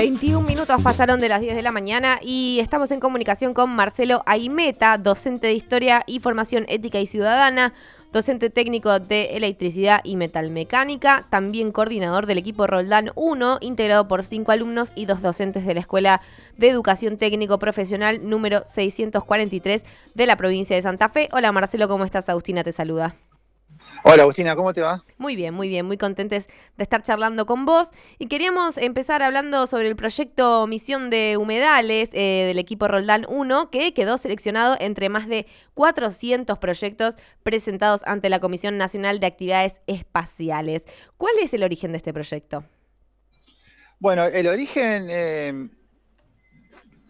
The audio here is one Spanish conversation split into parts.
21 minutos pasaron de las 10 de la mañana y estamos en comunicación con Marcelo Aimeta, docente de Historia y Formación Ética y Ciudadana, docente técnico de Electricidad y Metalmecánica, también coordinador del equipo Roldán 1, integrado por cinco alumnos y dos docentes de la Escuela de Educación Técnico Profesional número 643 de la provincia de Santa Fe. Hola Marcelo, ¿cómo estás? Agustina te saluda. Hola Agustina, ¿cómo te va? Muy bien, muy bien, muy contentes de estar charlando con vos. Y queríamos empezar hablando sobre el proyecto Misión de Humedales eh, del equipo Roldán 1, que quedó seleccionado entre más de 400 proyectos presentados ante la Comisión Nacional de Actividades Espaciales. ¿Cuál es el origen de este proyecto? Bueno, el origen eh,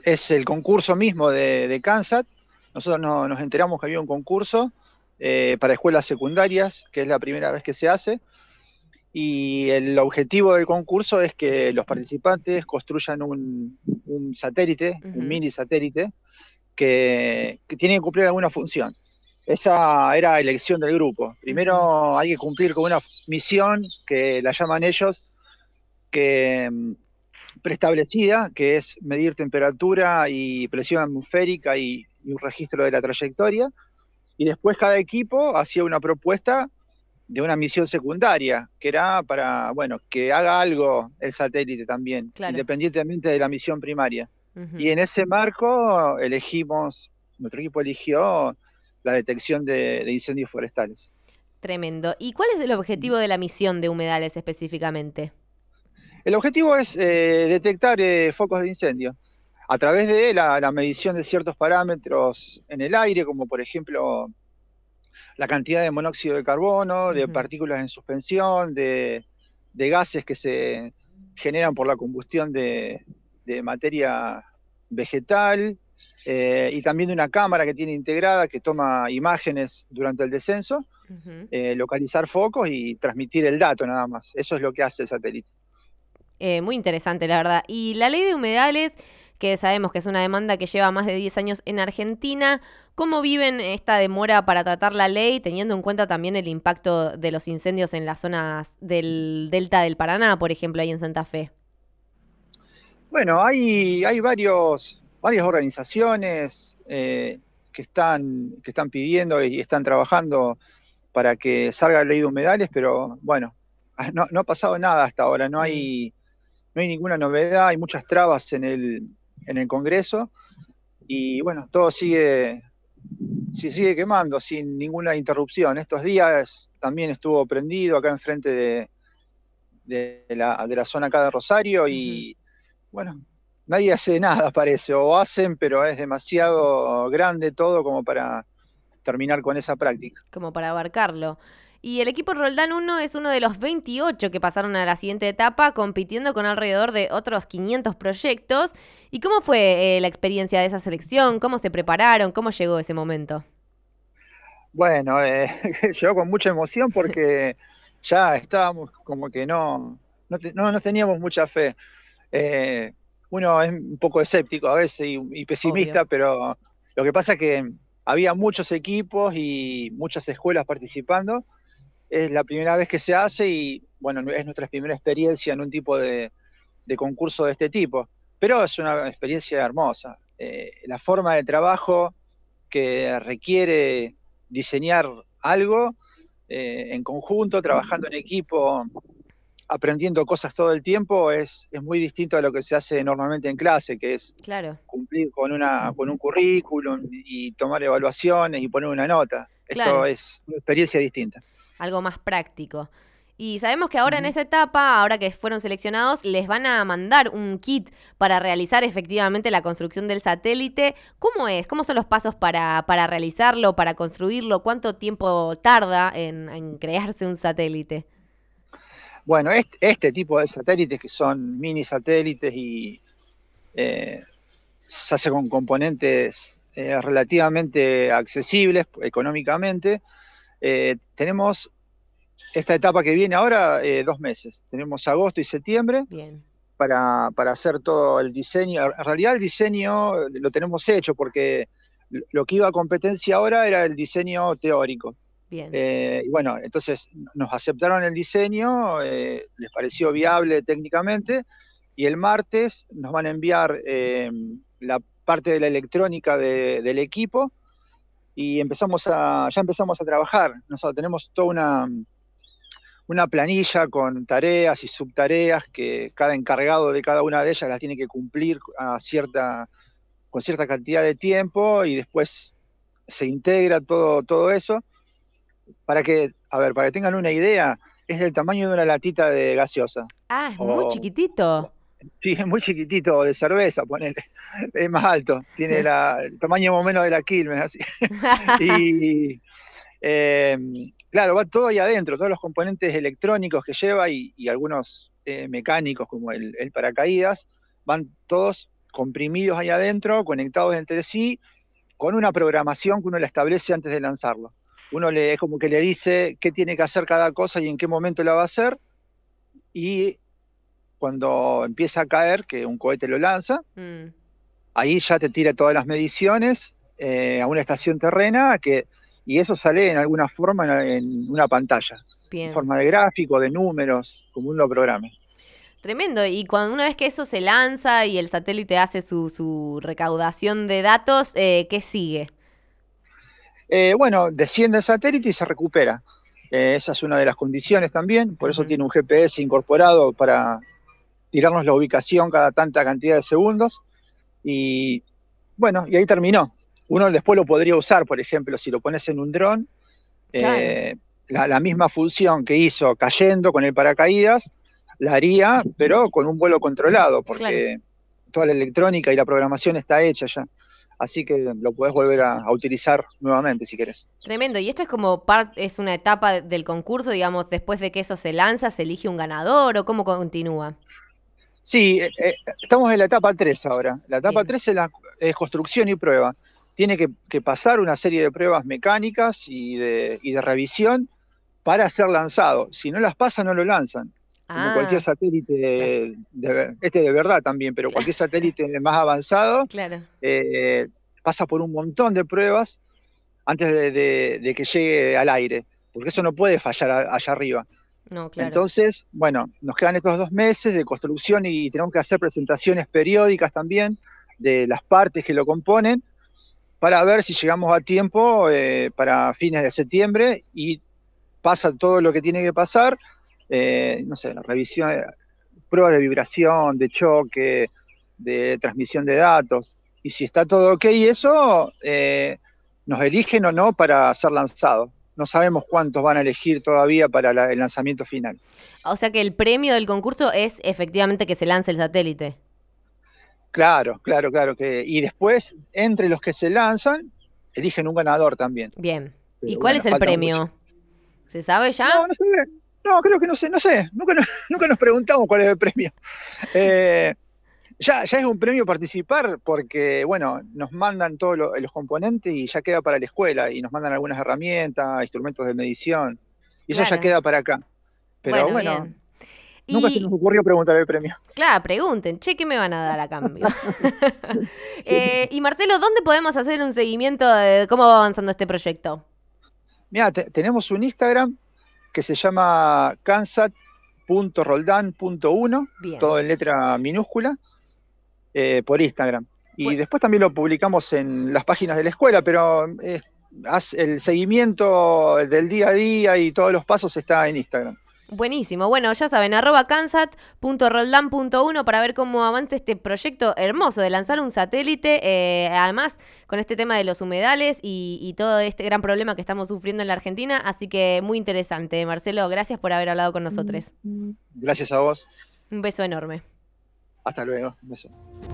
es el concurso mismo de, de Kansas. Nosotros nos enteramos que había un concurso eh, para escuelas secundarias, que es la primera vez que se hace. Y el objetivo del concurso es que los participantes construyan un, satélite, un mini satélite, que, tiene que cumplir alguna función. Esa era elección del grupo. Primero hay que cumplir con una misión que la llaman ellos, que mm, preestablecida, que es medir temperatura y presión atmosférica y un registro de la trayectoria y después cada equipo hacía una propuesta de una misión secundaria, que era para, bueno, que haga algo el satélite también, independientemente de la misión primaria. Y en ese marco elegimos, nuestro equipo eligió la detección de, incendios forestales. Tremendo. ¿Y cuál es el objetivo de la misión de humedales específicamente? El objetivo es eh, detectar eh, focos de incendio a través de la, medición de ciertos parámetros en el aire, como por ejemplo la cantidad de monóxido de carbono, de partículas en suspensión, de, gases que se generan por la combustión de, materia vegetal, eh, y también de una cámara que tiene integrada que toma imágenes durante el descenso, eh, localizar focos y transmitir el dato nada más. Eso es lo que hace el satélite. Eh, muy interesante, la verdad. Y la ley de humedales que sabemos que es una demanda que lleva más de 10 años en Argentina. ¿Cómo viven esta demora para tratar la ley, teniendo en cuenta también el impacto de los incendios en las zonas del delta del Paraná, por ejemplo, ahí en Santa Fe? Bueno, hay, hay varios, varias organizaciones eh, que, están, que están pidiendo y están trabajando para que salga la ley de humedales, pero bueno, no, no ha pasado nada hasta ahora, no hay, no hay ninguna novedad, hay muchas trabas en el, en el Congreso y bueno, todo sigue, sigue quemando sin ninguna interrupción. Estos días también estuvo prendido acá enfrente de, de, la, de la zona acá de Rosario y bueno, nadie hace nada parece, o hacen, pero es demasiado grande todo como para terminar con esa práctica. Como para abarcarlo. Y el equipo Roldán 1 es uno de los 28 que pasaron a la siguiente etapa, compitiendo con alrededor de otros 500 proyectos. ¿Y cómo fue eh, la experiencia de esa selección? ¿Cómo se prepararon? ¿Cómo llegó ese momento? Bueno, eh, llegó con mucha emoción porque ya estábamos como que no, no, teníamos mucha fe. Eh, uno es un poco escéptico a veces y, pesimista, pero lo que pasa es que había muchos equipos y muchas escuelas participando es la primera vez que se hace y bueno, es nuestra primera experiencia en un tipo de, concurso de este tipo, pero es una experiencia hermosa. Eh, la forma de trabajo que requiere diseñar algo eh, en conjunto, trabajando en equipo, aprendiendo cosas todo el tiempo, es, es, muy distinto a lo que se hace normalmente en clase, que es cumplir con, una, con un currículum y tomar evaluaciones y poner una nota. Esto es una experiencia distinta algo más práctico. Y sabemos que ahora en esa etapa, ahora que fueron seleccionados, les van a mandar un kit para realizar efectivamente la construcción del satélite. ¿Cómo es? ¿Cómo son los pasos para, para realizarlo, para construirlo? ¿Cuánto tiempo tarda en, crearse un satélite? Bueno, este, tipo de satélites que son mini satélites y eh, se hace con componentes eh, relativamente accesibles económicamente, eh, tenemos esta etapa que viene ahora, eh, dos meses. Tenemos agosto y septiembre Para, hacer todo el diseño. En realidad el diseño lo tenemos hecho porque lo que iba a competencia ahora era el diseño teórico. Eh, y bueno, entonces nos aceptaron el diseño, les pareció viable técnicamente y el martes nos van a enviar eh, la parte de la electrónica del equipo y empezamos a, ya empezamos a trabajar. Nosotros tenemos toda una, una planilla con tareas y subtareas que cada encargado de cada una de ellas las tiene que cumplir a cierta, con cierta cantidad de tiempo y después se integra todo, todo eso para que, a ver, para que tengan una idea, es del tamaño de una latita de gaseosa. Ah, es muy chiquitito. Sí, es muy chiquitito, de cerveza, ponele. Es más alto, tiene la, el tamaño más o menos de la Quilmes, así. y em, claro, va todo ahí adentro, todos los componentes electrónicos que lleva y, algunos eh, mecánicos como el, el, paracaídas, van todos comprimidos ahí adentro, conectados entre sí, con una programación que uno la establece antes de lanzarlo. Uno le, es como que le dice qué tiene que hacer cada cosa y en qué momento la va a hacer, y cuando empieza a caer, que un cohete lo lanza, mm. ahí ya te tira todas las mediciones eh, a una estación terrena que, y eso sale en alguna forma en, una pantalla, en forma de gráfico, de números, como uno lo programe. Tremendo. Y cuando una vez que eso se lanza y el satélite hace su, recaudación de datos, eh, ¿qué sigue? Eh, bueno, desciende el satélite y se recupera. esa es una de las condiciones también, por eso tiene un GPS incorporado para tirarnos la ubicación cada tanta cantidad de segundos. Y bueno, y ahí terminó. Uno después lo podría usar, por ejemplo, si lo pones en un dron, eh, la, misma función que hizo cayendo con el paracaídas, la haría, pero con un vuelo controlado, porque toda la electrónica y la programación está hecha ya. Así que lo puedes volver a, utilizar nuevamente si querés. Tremendo. Y esto es como parte, es una etapa del concurso, digamos, después de que eso se lanza, se elige un ganador o cómo continúa. Sí, eh, eh, estamos en la etapa 3 ahora. La etapa 3 es, la, construcción y prueba. Tiene que, pasar una serie de pruebas mecánicas y de, revisión para ser lanzado. Si no las pasa, no lo lanzan. Como ah, cualquier satélite, este de verdad también, pero cualquier satélite más avanzado eh, pasa por un montón de pruebas antes de, que llegue al aire, porque eso no puede fallar allá arriba. Entonces, bueno, nos quedan estos dos meses de construcción y tenemos que hacer presentaciones periódicas también de las partes que lo componen para ver si llegamos a tiempo eh, para fines de septiembre y pasa todo lo que tiene que pasar, eh, no sé, la revisión, prueba de vibración, de choque, de transmisión de datos. Y si está todo ok, eso eh, nos eligen o no para ser lanzado no sabemos cuántos van a elegir todavía para el lanzamiento final. O sea que el premio del concurso es efectivamente que se lance el satélite. Claro, claro, claro. Que, y después, entre los que se lanzan, eligen un ganador también. Bien. ¿Y cuál es el premio? ¿Se sabe ya? No, no sé. No, creo que no sé, no sé. Nunca nos, nunca nos preguntamos cuál es el premio. Eh, ya, ya es un premio participar porque, bueno, nos mandan todos los componentes y ya queda para la escuela y nos mandan algunas herramientas, instrumentos de medición y eso ya queda para acá. Pero bueno, nunca se nos ocurrió preguntar el premio. Claro, pregunten, che, ¿qué me van a dar a cambio? Eh, y Marcelo, ¿dónde podemos hacer un seguimiento de cómo va avanzando este proyecto? Mira, tenemos un Instagram que se llama cansat.roldan.1, todo en letra minúscula. Eh, por Instagram. Y después también lo publicamos en las páginas de la escuela, pero eh, el seguimiento del día a día y todos los pasos está en Instagram. Buenísimo. Bueno, ya saben, arroba cansat.roldan.1 para ver cómo avanza este proyecto hermoso de lanzar un satélite. Eh, además, con este tema de los humedales y, y, todo este gran problema que estamos sufriendo en la Argentina. Así que muy interesante. Marcelo, gracias por haber hablado con nosotros. Gracias a vos. Un beso enorme. Hasta luego. Un beso.